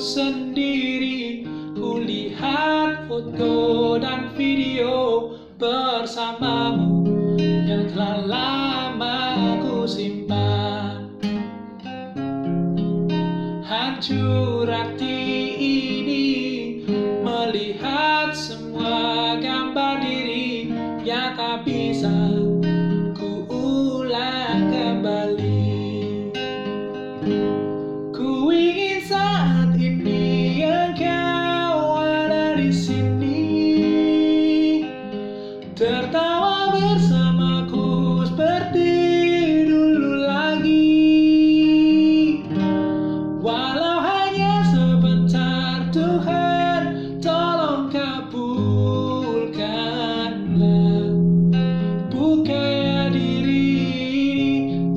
sendiri Kulihat foto dan video bersamamu Yang telah lama ku simpan. Hancur hati ini Melihat semua gambar diri Yang tak bisa ku ulang kembali di sini. Tertawa bersamaku seperti dulu lagi. Walau hanya sebentar Tuhan tolong kabulkanlah. Bukannya diri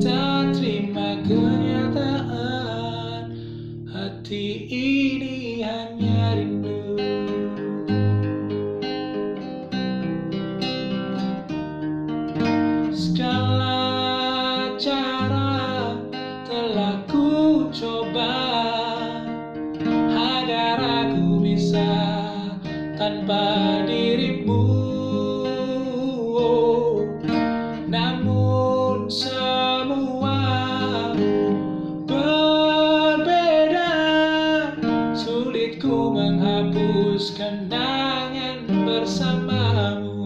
tak terima kenyataan. Hati ini Segala cara telah ku coba. Agar aku bisa tanpa dirimu. Namun semua berbeda. Sulit ku menghapus kenangan bersamamu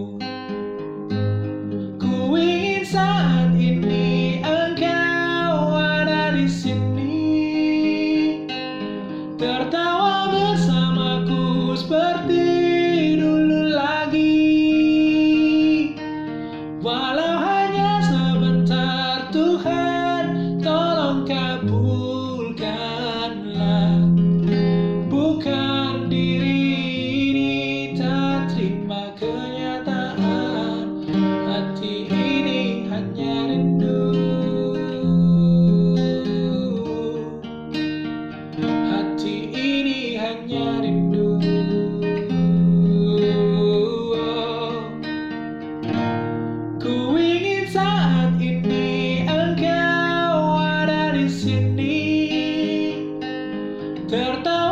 Tertawa bersamaku seperti dulu lagi. Walau hanya sebentar Tuhan tolong kabulkanlah. Bukan Perdón.